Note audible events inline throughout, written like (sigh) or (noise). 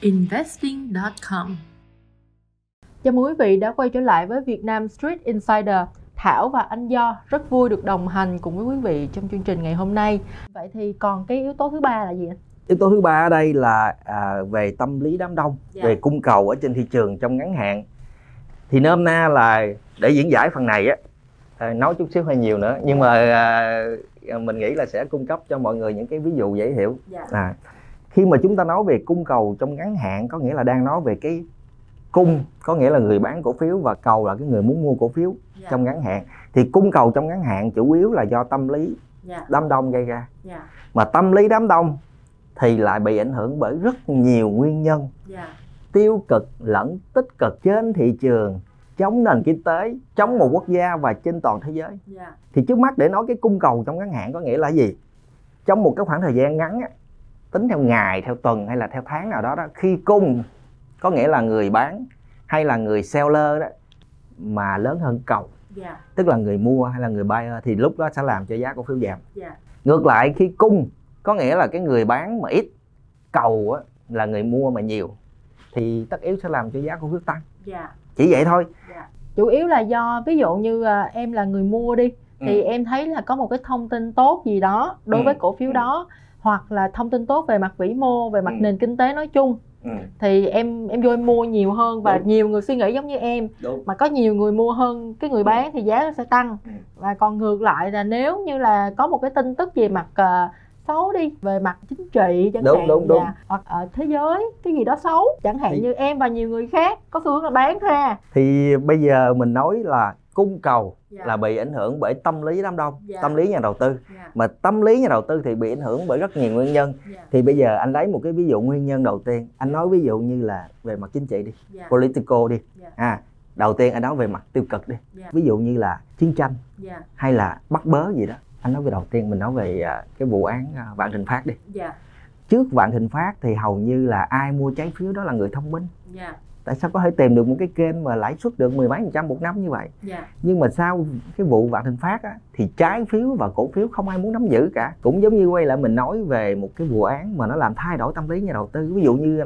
investing.com. Chào mừng quý vị đã quay trở lại với Việt Nam Street Insider. Thảo và anh Do rất vui được đồng hành cùng với quý vị trong chương trình ngày hôm nay. Vậy thì còn cái yếu tố thứ ba là gì anh? yếu tố thứ ba ở đây là à, về tâm lý đám đông Dạ. về cung cầu ở trên thị trường trong ngắn hạn thì nôm na là để diễn giải phần này á à, nói chút xíu hơi nhiều nữa nhưng mà à, mình nghĩ là sẽ cung cấp cho mọi người những cái ví dụ dễ hiểu Dạ. à, khi mà chúng ta nói về cung cầu trong ngắn hạn có nghĩa là đang nói về cái cung có nghĩa là người bán cổ phiếu và cầu là cái người muốn mua cổ phiếu Dạ. trong ngắn hạn thì cung cầu trong ngắn hạn chủ yếu là do tâm lý Dạ. đám đông gây ra Dạ. mà tâm lý đám đông thì lại bị ảnh hưởng bởi rất nhiều nguyên nhân Dạ. tiêu cực lẫn tích cực trên thị trường chống nền kinh tế chống một quốc gia và trên toàn thế giới Dạ. thì trước mắt để nói cái cung cầu trong ngắn hạn có nghĩa là gì trong một cái khoảng thời gian ngắn á, tính theo ngày theo tuần hay là theo tháng nào đó đó khi cung có nghĩa là người bán hay là người seller đó mà lớn hơn cầu Dạ. tức là người mua hay là người buyer thì lúc đó sẽ làm cho giá cổ phiếu giảm Dạ. ngược lại khi cung có nghĩa là cái người bán mà ít cầu á, là người mua mà nhiều thì tất yếu sẽ làm cho giá cổ phiếu tăng Dạ. chỉ vậy thôi Chủ yếu là do ví dụ như à, em là người mua đi thì em thấy là có một cái thông tin tốt gì đó đối Ừ. với cổ phiếu Ừ. đó hoặc là thông tin tốt về mặt vĩ mô về mặt Ừ. nền kinh tế nói chung ừ. thì em em vô em mua nhiều hơn và Đúng. nhiều người suy nghĩ giống như em đúng mà có nhiều người mua hơn cái người bán thì giá nó sẽ tăng Ừ. và còn ngược lại là nếu như là có một cái tin tức về mặt ờ, xấu đi về mặt chính trị chẳng Đúng, hạn đúng, đúng. hoặc ở thế giới cái gì đó xấu chẳng hạn Thì- như em và nhiều người khác có xu hướng là bán ra thì bây giờ mình nói là cung cầu Dạ. là bị ảnh hưởng bởi tâm lý đám đông Dạ. tâm lý nhà đầu tư. Mà tâm lý nhà đầu tư thì bị ảnh hưởng bởi rất nhiều nguyên nhân. Thì bây giờ anh lấy một cái ví dụ nguyên nhân đầu tiên. Anh nói ví dụ như là về mặt chính trị đi political đi. Dạ. à đầu tiên anh nói về mặt tiêu cực đi. Dạ. ví dụ như là chiến tranh hay là bắt bớ gì đó. Anh nói về đầu tiên mình nói về à, cái vụ án à, vạn thịnh phát đi. Trước vạn thịnh phát thì hầu như là ai mua trái phiếu đó là người thông minh tại sao có thể tìm được một cái kênh mà lãi suất được mười mấy phần trăm một năm như vậy? Nhưng mà sau cái vụ vạn thịnh phát á, thì trái phiếu và cổ phiếu không ai muốn nắm giữ cả. Cũng giống như quay lại mình nói về một cái vụ án mà nó làm thay đổi tâm lý nhà đầu tư. Ví dụ như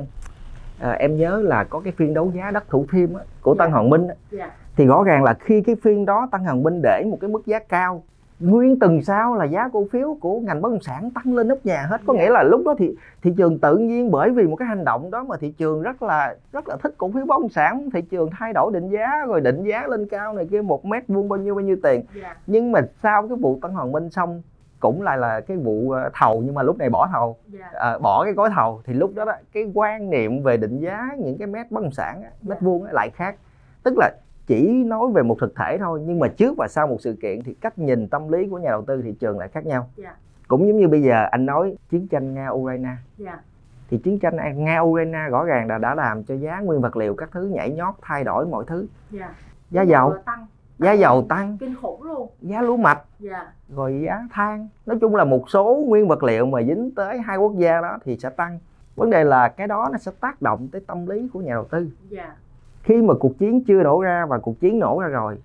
à, em nhớ là có cái phiên đấu giá đất thủ thiêm á, của Tân Dạ. Hoàng Minh á, thì rõ ràng là khi cái phiên đó Tân Hoàng Minh để một cái mức giá cao nguyên tuần sau là giá cổ phiếu của ngành bất động sản tăng lên nóc nhà hết. Có Dạ. nghĩa là lúc đó thì thị trường tự nhiên bởi vì một cái hành động đó mà thị trường rất là rất là thích cổ phiếu bất động sản. Thị trường thay đổi định giá rồi định giá lên cao này kia một mét vuông bao nhiêu bao nhiêu tiền. Nhưng mà sau cái vụ Tân Hoàng Minh xong cũng lại là cái vụ ờ, thầu nhưng mà lúc này bỏ thầu. À, bỏ cái gói thầu. Thì lúc đó, đó cái quan niệm về định giá những cái mét bất động sản mét Dạ. vuông lại khác. Tức là chỉ nói về một thực thể thôi nhưng mà trước và sau một sự kiện thì cách nhìn tâm lý của nhà đầu tư thị trường lại khác nhau. Dạ. cũng giống như bây giờ anh nói chiến tranh nga ukraine thì chiến tranh nga ukraine rõ ràng là đã làm cho giá nguyên vật liệu các thứ nhảy nhót thay đổi mọi thứ. Giá dầu. Tăng. Giá dầu tăng. Kinh khủng luôn. Giá lúa mạch. Dạ. Rồi giá than. Nói chung là một số nguyên vật liệu mà dính tới hai quốc gia đó thì sẽ tăng. Vấn đề là cái đó nó sẽ tác động tới tâm lý của nhà đầu tư. Dạ khi mà cuộc chiến chưa nổ ra và cuộc chiến nổ ra rồi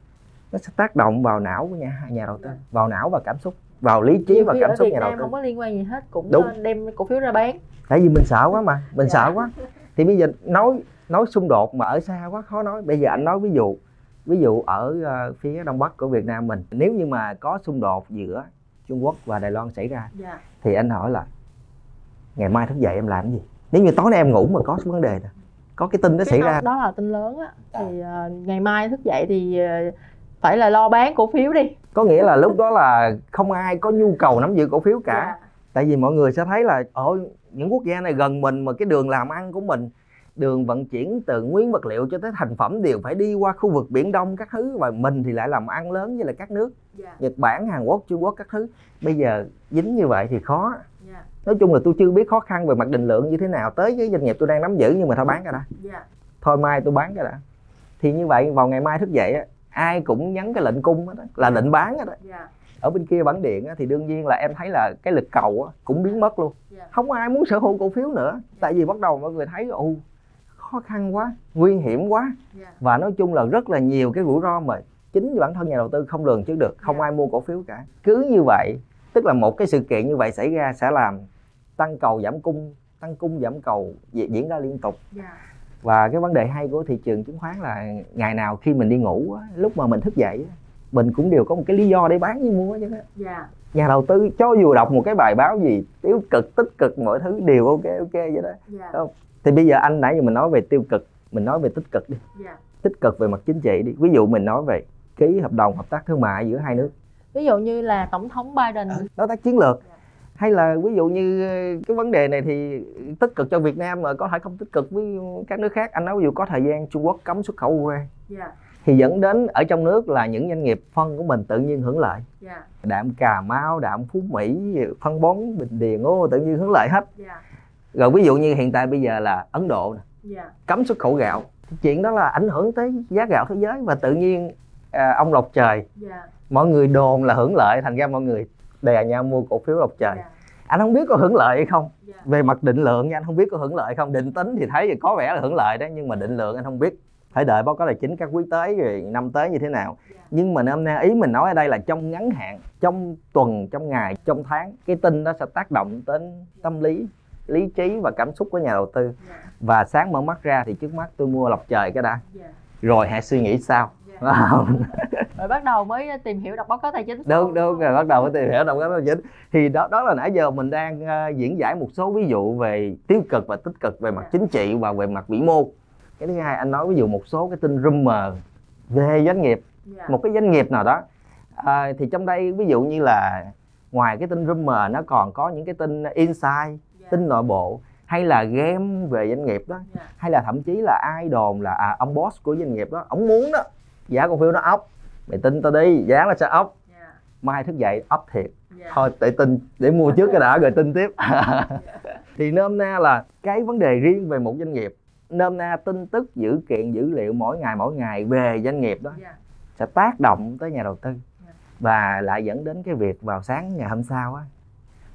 nó sẽ tác động vào não của nhà nhà đầu tư Dạ. vào não và cảm xúc vào lý trí và cảm xúc nhà đầu tư không có liên quan gì hết cũng Đúng. nên đem cổ phiếu ra bán tại vì mình sợ quá mà mình Dạ. sợ quá thì bây giờ nói nói xung đột mà ở xa quá khó nói bây giờ anh nói ví dụ ví dụ ở ờ, phía đông bắc của việt nam mình nếu như mà có xung đột giữa trung quốc và đài loan xảy ra dạ thì anh hỏi là ngày mai thức dậy em làm cái gì nếu như tối nay em ngủ mà có vấn đề nè có cái tin đó xảy ra. đó, là tin lớn á. Thì ờ, ngày mai thức dậy thì ờ, phải là lo bán cổ phiếu đi. Có nghĩa là lúc đó là không ai có nhu cầu nắm giữ cổ phiếu cả. Dạ. tại vì mọi người sẽ thấy là ôi những quốc gia này gần mình mà cái đường làm ăn của mình đường vận chuyển từ nguyên vật liệu cho tới thành phẩm đều phải đi qua khu vực biển đông các thứ và mình thì lại làm ăn lớn với lại các nước. Dạ. Nhật bản hàn quốc trung quốc các thứ. Bây giờ dính như vậy thì khó nói chung là tôi chưa biết khó khăn về mặt định lượng như thế nào. Tới cái doanh nghiệp tôi đang nắm giữ nhưng mà thôi bán cái đã. Dạ. Thôi mai tôi bán cái đã. Thì như vậy vào ngày mai thức dậy á, ai cũng nhấn cái lệnh cung đó, là lệnh bán đó dạ. Ở bên kia bản điện á, thì đương nhiên là em thấy là cái lực cầu á, cũng biến mất luôn. Dạ. Không ai muốn sở hữu cổ phiếu nữa. Tại vì bắt đầu mọi người thấy ù khó khăn quá nguy hiểm quá. Dạ. Và nói chung là rất là nhiều cái rủi ro mà chính bản thân nhà đầu tư không lường trước được. Không Dạ. ai mua cổ phiếu cả. Cứ như vậy tức là một cái sự kiện như vậy xảy ra sẽ làm tăng cầu giảm cung tăng cung giảm cầu diễn ra liên tục yeah. và cái vấn đề hay của thị trường chứng khoán là ngày nào khi mình đi ngủ lúc mà mình thức dậy mình cũng đều có một cái lý do để bán như mua chứ yeah. nhà đầu tư cho dù đọc một cái bài báo gì tiêu cực tích cực mọi thứ đều ok ok vậy đó yeah. không thì bây giờ anh nãy giờ mình nói về tiêu cực mình nói về tích cực đi yeah. tích cực về mặt chính trị đi ví dụ mình nói về ký hợp đồng hợp tác thương mại giữa hai nước ví dụ như là tổng thống Biden đối tác chiến lược yeah. Hay là ví dụ như cái vấn đề này thì tích cực cho Việt Nam mà có thể không tích cực với các nước khác anh nói ví dụ có thời gian Trung Quốc cấm xuất khẩu ure yeah thì dẫn đến ở trong nước là những doanh nghiệp phân của mình tự nhiên hưởng lợi yeah. đạm cà mau đạm phú mỹ phân bón bình điền ô tự nhiên hưởng lợi hết yeah. rồi ví dụ như hiện tại bây giờ là ấn độ nè yeah. cấm xuất khẩu gạo chuyện đó là ảnh hưởng tới giá gạo thế giới và tự nhiên à, ông lộc trời yeah. mọi người đồn là hưởng lợi thành ra mọi người đè nhau mua cổ phiếu lộc trời. Yeah. anh không biết có hưởng lợi hay không? Yeah. về mặt định lượng nha anh không biết có hưởng lợi không? Định tính thì thấy thì có vẻ là hưởng lợi đó nhưng mà định lượng anh không biết. Phải đợi báo cáo tài chính các quý tới rồi năm tới như thế nào. Nhưng mà năm nay ý mình nói ở đây là trong ngắn hạn trong tuần trong ngày trong tháng cái tin đó sẽ tác động đến tâm lý lý trí và cảm xúc của nhà đầu tư. Và sáng mở mắt ra thì trước mắt tôi mua lọc trời cái đã. Rồi hãy suy nghĩ sao (laughs) rồi bắt đầu mới tìm hiểu đọc báo cáo tài chính đúng đúng rồi bắt đầu mới tìm hiểu đọc báo cáo tài chính thì đó đó là nãy giờ mình đang uh, diễn giải một số ví dụ về tiêu cực và tích cực về mặt chính trị và về mặt vĩ mô cái thứ hai anh nói ví dụ một số cái tin rumor về doanh nghiệp yeah. Dạ. một cái doanh nghiệp nào đó à, thì trong đây ví dụ như là ngoài cái tin rumor nó còn có những cái tin yeah. Dạ. tin nội bộ hay là game về doanh nghiệp đó yeah. Dạ. hay là thậm chí là ai đồn là à, ông boss của doanh nghiệp đó ông muốn đó giá cổ phiếu nó ốc mày tin tao đi giá nó sẽ ốc yeah. mai thức dậy ốc thiệt yeah. thôi để tin để mua trước cái đã rồi tin tiếp yeah. (laughs) thì nôm na là cái vấn đề riêng về một doanh nghiệp nôm na tin tức dữ kiện dữ liệu mỗi ngày mỗi ngày về doanh nghiệp đó yeah. sẽ tác động tới nhà đầu tư yeah. và lại dẫn đến cái việc vào sáng ngày hôm sau á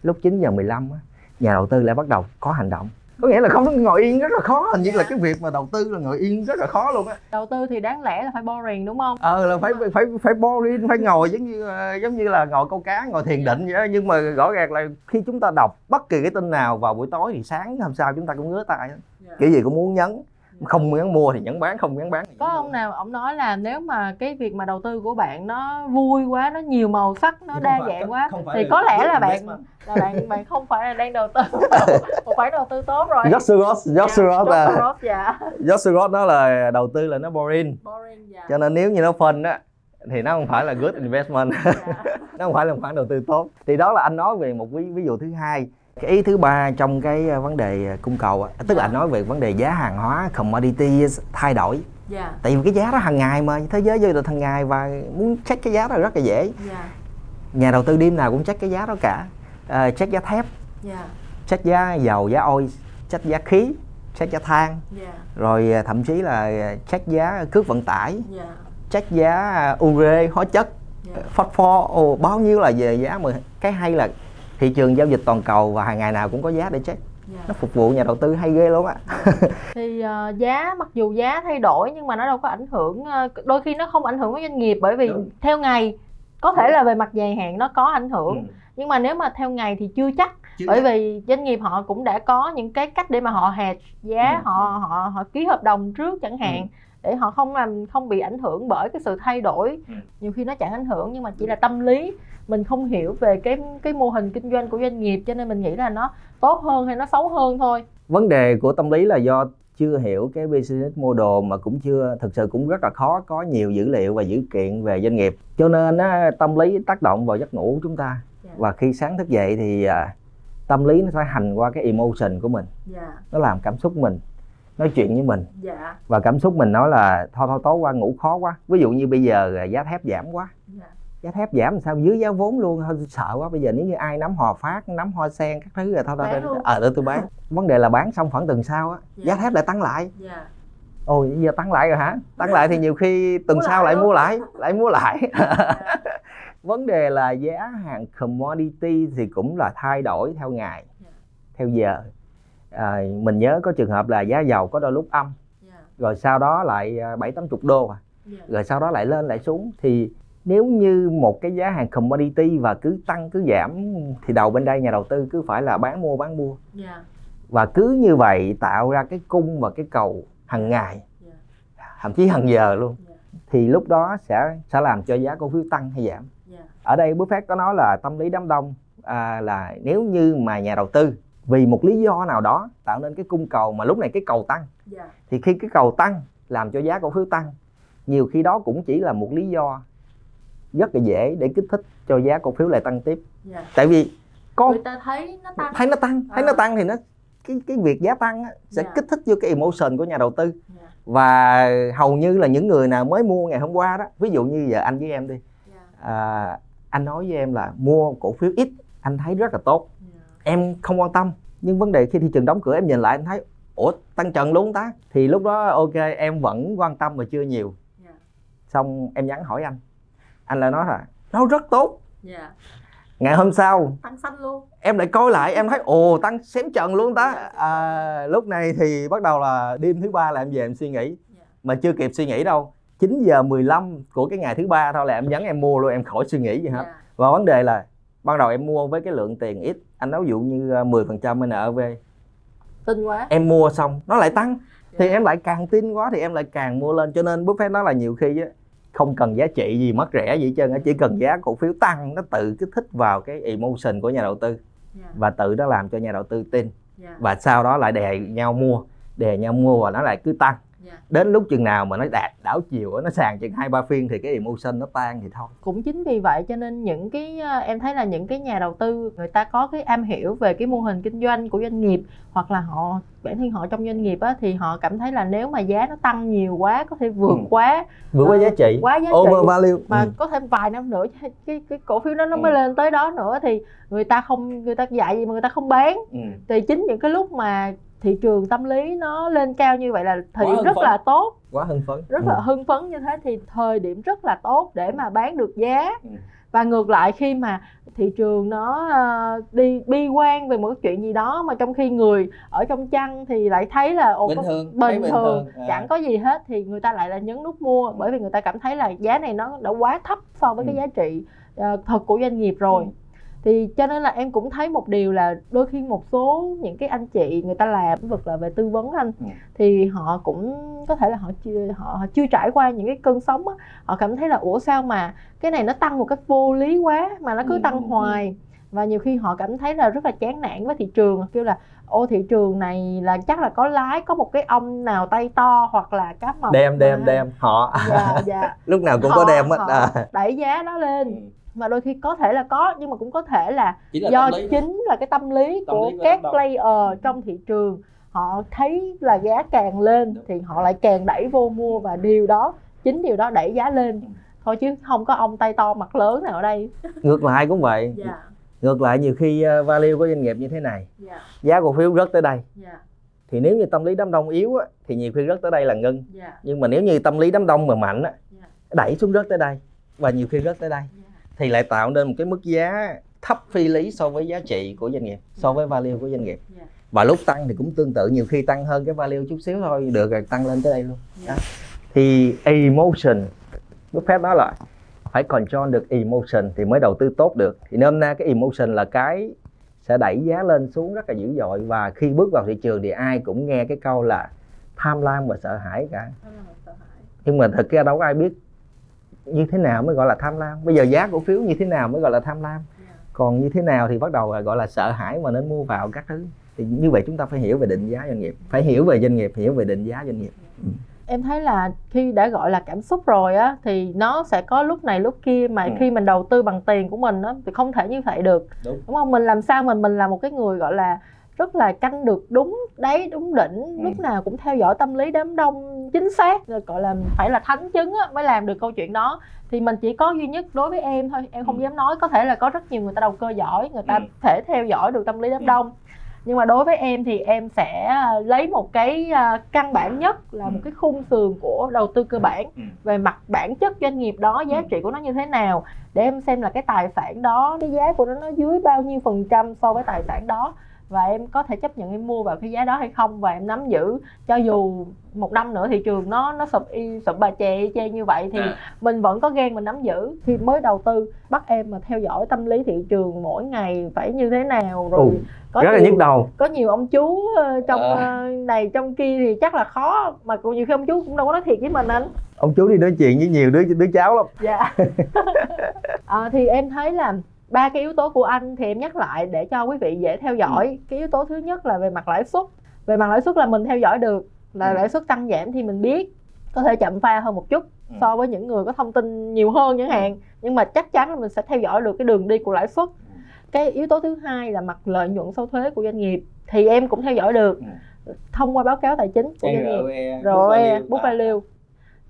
lúc 9 giờ 15 á nhà đầu tư lại bắt đầu có hành động có nghĩa là không ngồi yên rất là khó. Hình như là cái việc mà đầu tư là ngồi yên rất là khó luôn á. Đầu tư thì đáng lẽ là phải boring đúng không? Ờ là phải phải phải boring phải ngồi giống như giống như là ngồi câu cá ngồi thiền định vậy đó nhưng mà rõ ràng là khi chúng ta đọc bất kỳ cái tin nào vào buổi tối thì sáng hôm sau chúng ta cũng ngứa tay kiểu gì cũng muốn nhấn không muốn mua thì nhấn bán không nhấn bán có ông nào ông nói là nếu mà cái việc mà đầu tư của bạn nó vui quá nó nhiều màu sắc nó đa dạng quá thì có lẽ là bạn là bạn (laughs) bạn không phải là đang đầu tư (laughs) một khoản đầu tư tốt rồi. Joshua Ross Joshua Ross là dạ. Joshua Ross đó là đầu tư là nó boring, boring dạ. cho nên nếu như nó phân á thì nó không phải là good investment. Dạ. (laughs) nó không phải là một khoản đầu tư tốt. Thì đó là anh nói về một ví ví dụ thứ hai cái ý thứ ba trong cái ờ, vấn đề ờ, cung cầu tức là anh nói về vấn đề giá hàng hóa commodity thay đổi yeah. Dạ. tại vì cái giá đó hàng ngày mà thế giới giao dịch hàng ngày và muốn check cái giá đó rất là dễ yeah. Dạ. nhà đầu tư đêm nào cũng check cái giá đó cả uh, check giá thép yeah. Dạ. check giá dầu giá oil check giá khí check giá than yeah. rồi thậm chí là check giá cước vận tải yeah. check giá ure hóa chất yeah. phosphor oh, bao nhiêu là về giá mà cái hay là thị trường giao dịch toàn cầu và hàng ngày nào cũng có giá để check yeah. Dạ. nó phục vụ nhà đầu tư hay ghê luôn á (laughs) thì uh, giá mặc dù giá thay đổi nhưng mà nó đâu có ảnh hưởng uh, đôi khi nó không ảnh hưởng với doanh nghiệp bởi vì Đúng. theo ngày có thể là về mặt dài hạn nó có ảnh hưởng ừ. nhưng mà nếu mà theo ngày thì chưa chắc chưa bởi chắc. vì doanh nghiệp họ cũng đã có những cái cách để mà họ hedge giá ừ. họ họ họ ký hợp đồng trước chẳng hạn ừ để họ không làm không bị ảnh hưởng bởi cái sự thay đổi ừ. nhiều khi nó chẳng ảnh hưởng nhưng mà chỉ là tâm lý mình không hiểu về cái cái mô hình kinh doanh của doanh nghiệp cho nên mình nghĩ là nó tốt hơn hay nó xấu hơn thôi vấn đề của tâm lý là do chưa hiểu cái business model mà cũng chưa thực sự cũng rất là khó có nhiều dữ liệu và dữ kiện về doanh nghiệp cho nên á, tâm lý tác động vào giấc ngủ của chúng ta yeah. Dạ. và khi sáng thức dậy thì à, tâm lý nó sẽ hành qua cái emotion của mình yeah. Dạ. nó làm cảm xúc mình nói chuyện với mình dạ. và cảm xúc mình nói là thôi thôi tối qua ngủ khó quá ví dụ như bây giờ giá thép giảm quá dạ. giá thép giảm sao dưới giá vốn luôn thôi sợ quá bây giờ nếu như ai nắm hòa phát nắm hoa sen các thứ rồi thôi thôi ờ à, tôi bán (laughs) vấn đề là bán xong khoảng tuần sau á dạ. giá thép lại tăng lại dạ. ôi giờ tăng lại rồi hả tăng lại thì nhiều khi tuần mua sau lại, lại mua lại lại mua lại (laughs) dạ. (laughs) vấn đề là giá hàng commodity thì cũng là thay đổi theo ngày dạ. theo giờ à, mình nhớ có trường hợp là giá dầu có đôi lúc âm yeah. Dạ. rồi sau đó lại à, bảy tám chục đô à yeah. Dạ. rồi sau đó lại lên lại xuống thì nếu như một cái giá hàng commodity và cứ tăng cứ giảm thì đầu bên đây nhà đầu tư cứ phải là bán mua bán mua yeah. Dạ. và cứ như vậy tạo ra cái cung và cái cầu hàng ngày thậm chí hàng giờ luôn thì lúc đó sẽ sẽ làm cho giá cổ phiếu tăng hay giảm ở đây Buffett có nói là tâm lý đám đông à, là nếu như mà nhà đầu tư vì một lý do nào đó tạo nên cái cung cầu mà lúc này cái cầu tăng thì khi cái cầu tăng làm cho giá cổ phiếu tăng nhiều khi đó cũng chỉ là một lý do rất là dễ để kích thích cho giá cổ phiếu lại tăng tiếp yeah. tại vì có người ta thấy nó tăng thấy nó tăng thấy à. nó tăng thì nó cái cái việc giá tăng á, sẽ yeah. kích thích vô cái emotion của nhà đầu tư yeah. và hầu như là những người nào mới mua ngày hôm qua đó ví dụ như giờ anh với em đi yeah. à, anh nói với em là mua cổ phiếu ít anh thấy rất là tốt yeah. Em không quan tâm. Nhưng vấn đề khi thị trường đóng cửa em nhìn lại em thấy ủa tăng trần luôn ta. Thì lúc đó ok em vẫn quan tâm mà chưa nhiều. Yeah. xong em nhắn hỏi anh. Anh lại nói là nó rất tốt. Yeah. ngày hôm sau tăng xanh luôn. em lại coi lại em thấy ồ tăng xém trần luôn ta. À, lúc này thì bắt đầu là đêm thứ ba là em về em suy nghĩ. Yeah. mà chưa kịp suy nghĩ đâu. 9 giờ 15 của cái ngày thứ ba thôi là em nhắn em mua luôn em khỏi suy nghĩ gì hết. Yeah. và vấn đề là ban đầu em mua với cái lượng tiền ít. Anh nói dụ như 10% NRV tin quá. Em mua xong nó lại tăng. Yeah. thì em lại càng tin quá thì em lại càng mua lên. Cho nên Buffett nói là nhiều khi á không cần giá trị gì mất rẻ gì trơn chỉ cần giá cổ phiếu tăng nó tự kích thích vào cái emotion của nhà đầu tư. Yeah. và tự nó làm cho nhà đầu tư tin. Yeah. và sau đó lại đè nhau mua. Đè nhau mua và nó lại cứ tăng yeah. đến lúc chừng nào mà nó đạt đảo chiều nó sàn chừng hai ba phiên thì cái emotion nó tan thì thôi cũng chính vì vậy cho nên những cái ờ, em thấy là những cái nhà đầu tư người ta có cái am hiểu về cái mô hình kinh doanh của doanh nghiệp hoặc là họ bản thân họ trong doanh nghiệp á thì họ cảm thấy là nếu mà giá nó tăng nhiều quá có thể vượt ừ. quá vượt quá uh, giá trị quá giá Over trị value. mà ừ. có thể vài năm nữa (laughs) cái cái cổ phiếu đó nó ừ. mới lên tới đó nữa thì người ta không người ta dạy gì mà người ta không bán ừ. thì chính những cái lúc mà thị trường tâm lý nó lên cao như vậy là thời điểm rất phấn. là tốt quá hưng phấn rất ừ. là hưng phấn như thế thì thời điểm rất là tốt để mà bán được giá ừ. và ngược lại khi mà thị trường nó uh, đi bi quan về một cái chuyện gì đó mà trong khi người ở trong chăn thì lại thấy là Ồ, bình thường bình, bình thường, thường. À. chẳng có gì hết thì người ta lại là nhấn nút mua bởi vì người ta cảm thấy là giá này nó đã quá thấp so với ừ. cái giá trị uh, thật của doanh nghiệp rồi ừ thì cho nên là em cũng thấy một điều là đôi khi một số những cái anh chị người ta làm lĩnh vực là về tư vấn anh ừ. thì họ cũng có thể là họ chưa họ, họ chưa trải qua những cái cơn sóng á họ cảm thấy là ủa sao mà cái này nó tăng một cách vô lý quá mà nó cứ ừ. tăng hoài và nhiều khi họ cảm thấy là rất là chán nản với thị trường kêu là ô thị trường này là chắc là có lái có một cái ông nào tay to hoặc là cá mập đem đem đem họ dạ, dạ. (laughs) lúc nào cũng họ, có đem hết à. đẩy giá đó lên ừ mà đôi khi có thể là có nhưng mà cũng có thể là, là do chính là cái tâm lý tâm của lý các player ừ. trong thị trường họ thấy là giá càng lên Đúng. thì họ lại càng đẩy vô mua và điều đó chính điều đó đẩy giá lên thôi chứ không có ông tay to mặt lớn nào ở đây ngược lại cũng vậy yeah. Dạ. ngược lại nhiều khi uh, value của doanh nghiệp như thế này yeah. Dạ. giá cổ phiếu rớt tới đây yeah. Dạ. thì nếu như tâm lý đám đông yếu á, thì nhiều khi rớt tới đây là ngưng yeah. nhưng mà nếu như tâm lý đám đông mà mạnh á, yeah. đẩy xuống rớt tới đây và nhiều khi rớt tới đây yeah thì lại tạo nên một cái mức giá thấp phi lý so với giá trị của doanh nghiệp so với value của doanh nghiệp dạ. và lúc tăng thì cũng tương tự nhiều khi tăng hơn cái value chút xíu thôi được rồi tăng lên tới đây luôn yeah. Dạ. thì emotion Buffett nói là phải control được emotion thì mới đầu tư tốt được thì nôm na cái emotion là cái sẽ đẩy giá lên xuống rất là dữ dội và khi bước vào thị trường thì ai cũng nghe cái câu là tham lam và sợ hãi cả nhưng mà thực ra đâu có ai biết như thế nào mới gọi là tham lam? Bây giờ giá cổ phiếu như thế nào mới gọi là tham lam? Còn như thế nào thì bắt đầu gọi là sợ hãi mà nên mua vào các thứ. Thì như vậy chúng ta phải hiểu về định giá doanh nghiệp phải hiểu về doanh nghiệp hiểu về định giá doanh nghiệp. Ừ. em thấy là khi đã gọi là cảm xúc rồi á thì nó sẽ có lúc này lúc kia mà ừ. khi mình đầu tư bằng tiền của mình á thì không thể như vậy được. Đúng, đúng không? Mình làm sao mình mình là một cái người gọi là rất là canh được đúng đáy đúng đỉnh. Ừ. lúc nào cũng theo dõi tâm lý đám đông chính xác gọi là phải là thánh chứng á, mới làm được câu chuyện đó. Thì mình chỉ có duy nhất đối với em thôi em không ừ. dám nói. Có thể là có rất nhiều người ta đầu cơ giỏi người ta ừ. thể theo dõi được tâm lý đám ừ. đông. Nhưng mà đối với em thì em sẽ à, lấy một cái à, căn bản nhất là một cái khung sườn của đầu tư cơ bản về mặt bản chất doanh nghiệp đó giá trị của nó như thế nào để em xem là cái tài sản đó cái giá của nó nó dưới bao nhiêu phần trăm so với tài sản đó và em có thể chấp nhận em mua vào cái giá đó hay không? Và em nắm giữ cho dù một năm nữa thị trường nó nó sụp y sụp bà chè y chang như vậy thì à. mình vẫn có gan mình nắm giữ. Thì mới đầu tư bắt em mà theo dõi tâm lý thị trường mỗi ngày phải như thế nào rồi ừ, có rất nhiều, là nhức đầu. có nhiều ông chú ờ, trong à. này trong kia thì chắc là khó mà cũng nhiều khi ông chú cũng đâu có nói thiệt với mình anh. Ông chú đi nói chuyện với nhiều đứa đứa cháu lắm. Dạ. À, (laughs) (laughs) thì em thấy là ba cái yếu tố của anh thì em nhắc lại để cho quý vị dễ theo dõi ừ. cái yếu tố thứ nhất là về mặt lãi suất về mặt lãi suất là mình theo dõi được là ừ. lãi suất tăng giảm thì mình biết có thể chậm pha hơn một chút ừ. so với những người có thông tin nhiều hơn chẳng ừ. hạn nhưng mà chắc chắn là mình sẽ theo dõi được cái đường đi của lãi suất ừ. cái yếu tố thứ hai là mặt lợi nhuận sau thuế của doanh nghiệp thì em cũng theo dõi được thông qua báo cáo tài chính của doanh nghiệp rồi book value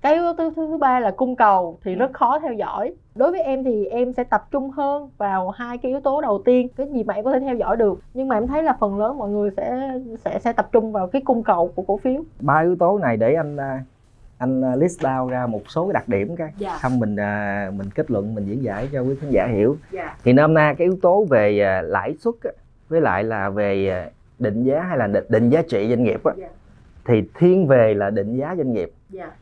cái yếu tố thứ, thứ ba là cung cầu thì rất khó theo dõi. Đối với em thì em sẽ tập trung hơn vào hai cái yếu tố đầu tiên cái gì mà em có thể theo dõi được. Nhưng mà em thấy là phần lớn mọi người sẽ sẽ sẽ tập trung vào cái cung cầu của cổ phiếu. Ba yếu tố này để anh à, anh à, list down ra một số cái đặc điểm cái. Dạ. xong mình à, mình kết luận mình diễn giải cho quý khán giả hiểu. Dạ. thì năm nay cái yếu tố về lãi suất với lại là về định giá hay là định, định giá trị doanh nghiệp á, dạ. thì thiên về là định giá doanh nghiệp. Dạ. thì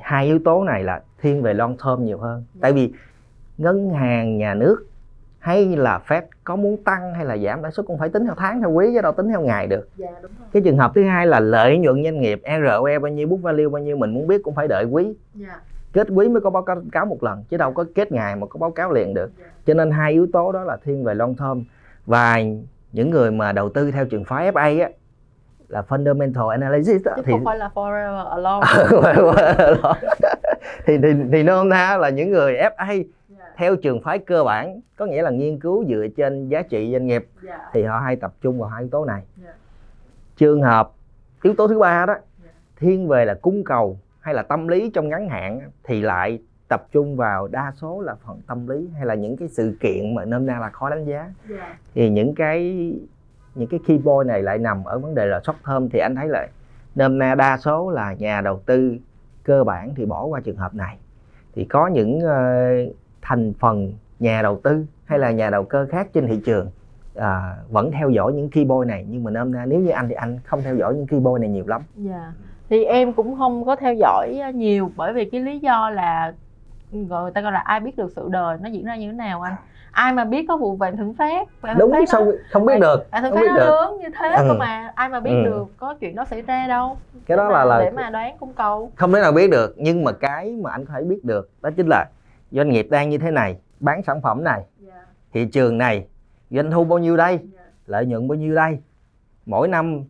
hai yếu tố này là thiên về long term nhiều hơn dạ. tại vì ngân hàng nhà nước hay là Fed có muốn tăng hay là giảm lãi suất cũng phải tính theo tháng theo quý chứ đâu tính theo ngày được dạ, đúng rồi. cái trường hợp thứ hai là lợi nhuận doanh nghiệp ROE bao nhiêu book value bao nhiêu mình muốn biết cũng phải đợi quý dạ. kết quý mới có báo cáo một lần chứ đâu có kết ngày mà có báo cáo liền được dạ. cho nên hai yếu tố đó là thiên về long term và những người mà đầu tư theo trường phái FA á là fundamental analysis đó, thì không phải là forever alone (laughs) (laughs) thì thì thì nôm na là những người FA yeah. theo trường phái cơ bản có nghĩa là nghiên cứu dựa trên giá trị doanh nghiệp yeah. thì họ hay tập trung vào hai yếu tố này yeah. trường hợp yếu tố thứ ba đó yeah. thiên về là cung cầu hay là tâm lý trong ngắn hạn thì lại tập trung vào đa số là phần tâm lý hay là những cái sự kiện mà nôm na là khó đánh giá yeah. thì những cái những cái key point này lại nằm ở vấn đề là short term thì anh thấy là nôm na đa số là nhà đầu tư cơ bản thì bỏ qua trường hợp này thì có những uh, thành phần nhà đầu tư hay là nhà đầu cơ khác trên thị trường à, vẫn theo dõi những keyboard này nhưng mà nôm na nếu như anh thì anh không theo dõi những keyboard này nhiều lắm. Dạ. Yeah. Thì em cũng không có theo dõi ờ, nhiều bởi vì cái lý do là ừ, người ta gọi là ai biết được sự đời nó diễn ra như thế nào anh ai mà biết có vụ vạn thịnh phát vạn đúng phát sao không biết được vạn thịnh phát nó lớn như thế ừ. mà ai mà biết ừ. được có chuyện đó xảy ra đâu cái đó là là để mà đoán cung cầu không thể nào biết được nhưng mà cái mà anh có thể biết được đó chính là doanh nghiệp đang như thế này bán sản phẩm này yeah. Dạ. thị trường này doanh thu bao nhiêu đây yeah. Dạ. lợi nhuận bao nhiêu đây mỗi năm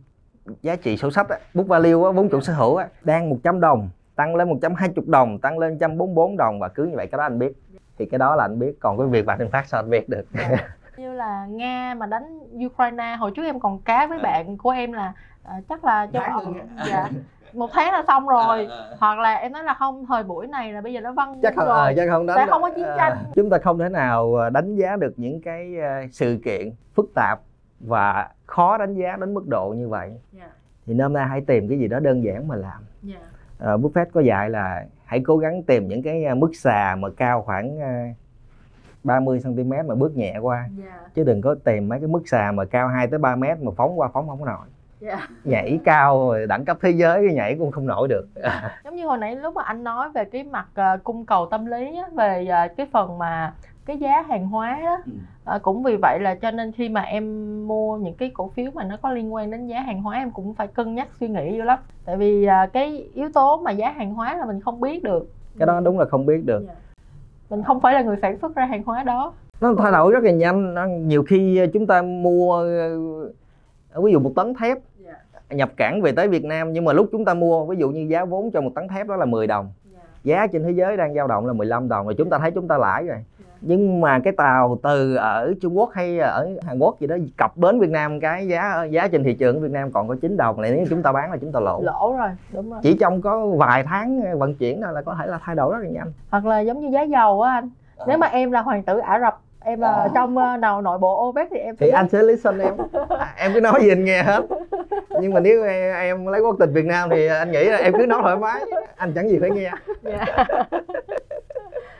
giá trị sổ sách book value á, vốn chủ sở hữu á, đang 100 đồng tăng lên 120 đồng tăng lên 144 đồng và cứ như vậy cái đó anh biết thì cái đó là anh biết còn cái việc thịnh phát sao anh biết được dạ. như là nga mà đánh ukraine hồi trước em còn cá với bạn của em là uh, chắc là cho họ dạ một tháng là xong rồi à, à. hoặc là em nói là không thời buổi này là bây giờ nó văng chắc không rồi. À, chắc không đánh sẽ không có chiến tranh à, chúng ta không thể nào đánh giá được những cái sự kiện phức tạp và khó đánh giá đến mức độ như vậy yeah. Dạ. thì nôm na hãy tìm cái gì đó đơn giản mà làm yeah. Uh, Buffett có dạy là hãy cố gắng tìm những cái à, mức xà mà cao khoảng 30 à, cm mà bước nhẹ qua yeah. Dạ. chứ đừng có tìm mấy cái mức xà mà cao 2 tới 3 mét mà phóng qua phóng không có nổi yeah. Dạ. nhảy cao rồi đẳng cấp thế giới nhảy cũng không nổi được giống như hồi nãy lúc mà anh nói về cái mặt uh, cung cầu tâm lý á, về uh, cái phần mà cái giá hàng hóa đó ừ. à, cũng vì vậy là cho nên khi mà em mua những cái cổ phiếu mà nó có liên quan đến giá hàng hóa em cũng phải cân nhắc suy nghĩ vô lắm tại vì à, cái yếu tố mà giá hàng hóa là mình không biết được cái đó đúng là không biết được yeah. Dạ. mình không phải là người sản xuất ra hàng hóa đó nó thay đổi rất là nhanh nó, nhiều khi chúng ta mua ờ, ví dụ một tấn thép yeah. Dạ. nhập cảng về tới Việt Nam nhưng mà lúc chúng ta mua ví dụ như giá vốn cho một tấn thép đó là 10 đồng yeah. Dạ. giá trên thế giới đang dao động là 15 đồng rồi chúng ta thấy chúng ta lãi rồi nhưng mà cái tàu từ ở Trung Quốc hay ở Hàn Quốc gì đó cập bến Việt Nam cái giá giá trên thị trường Việt Nam còn có 9 đồng này nếu chúng ta bán là chúng ta lỗ. Lỗ rồi đúng rồi. Chỉ trong có vài tháng vận chuyển là có thể là thay đổi rất là nhanh. Hoặc là giống như giá dầu á anh nếu mà em là hoàng tử Ả Rập em là à. trong nào nội bộ OPEC thì em thì anh sẽ listen em. À, em cứ nói gì anh nghe hết. Nhưng mà nếu em, em lấy quốc tịch Việt Nam thì anh nghĩ là em cứ nói thoải mái. Anh chẳng gì phải nghe. Yeah. Dạ. (laughs)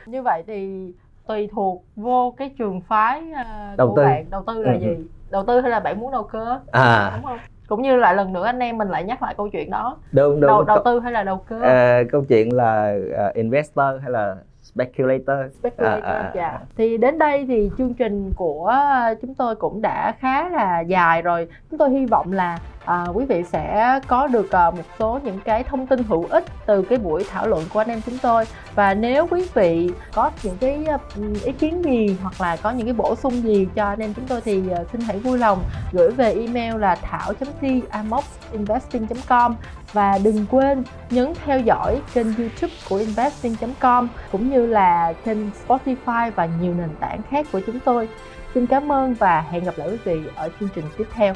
như vậy thì tùy thuộc vô cái trường phái uh, đầu của tư. bạn đầu tư là ừ. gì đầu tư hay là bạn muốn đầu cơ à đúng không cũng như lại lần nữa anh em mình lại nhắc lại câu chuyện đó đúng, đúng. đầu, đầu tư hay là đầu cơ à, câu chuyện là uh, investor hay là speculator. Speculator, à, à, dạ. À. Thì đến đây thì chương trình của chúng tôi cũng đã khá là dài rồi. Chúng tôi hy vọng là à, quý vị sẽ có được à, một số những cái thông tin hữu ích từ cái buổi thảo luận của anh em chúng tôi. Và nếu quý vị có những cái à, ý kiến gì hoặc là có những cái bổ sung gì cho anh em chúng tôi thì à, xin hãy vui lòng gửi về email là thảo thi amoxinvesting.com và đừng quên nhấn theo dõi kênh youtube của investing.com cũng như là kênh Spotify và nhiều nền tảng khác của chúng tôi. Xin cảm ơn và hẹn gặp lại quý vị ở chương trình tiếp theo.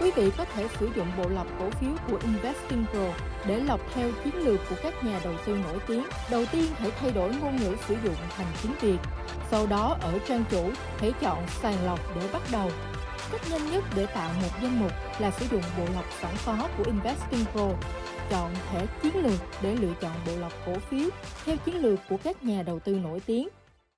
Quý vị có thể sử dụng bộ lọc cổ phiếu của Investing Pro để lọc theo chiến lược của các nhà đầu tư nổi tiếng. Đầu tiên hãy thay đổi ngôn ngữ sử dụng thành tiếng Việt. Sau đó ở trang chủ hãy chọn sàng lọc để bắt đầu. Cách nhanh nhất để tạo một danh mục là sử dụng bộ lọc sẵn có của Investing Pro. Chọn thẻ chiến lược để lựa chọn bộ lọc cổ phiếu theo chiến lược của các nhà đầu tư nổi tiếng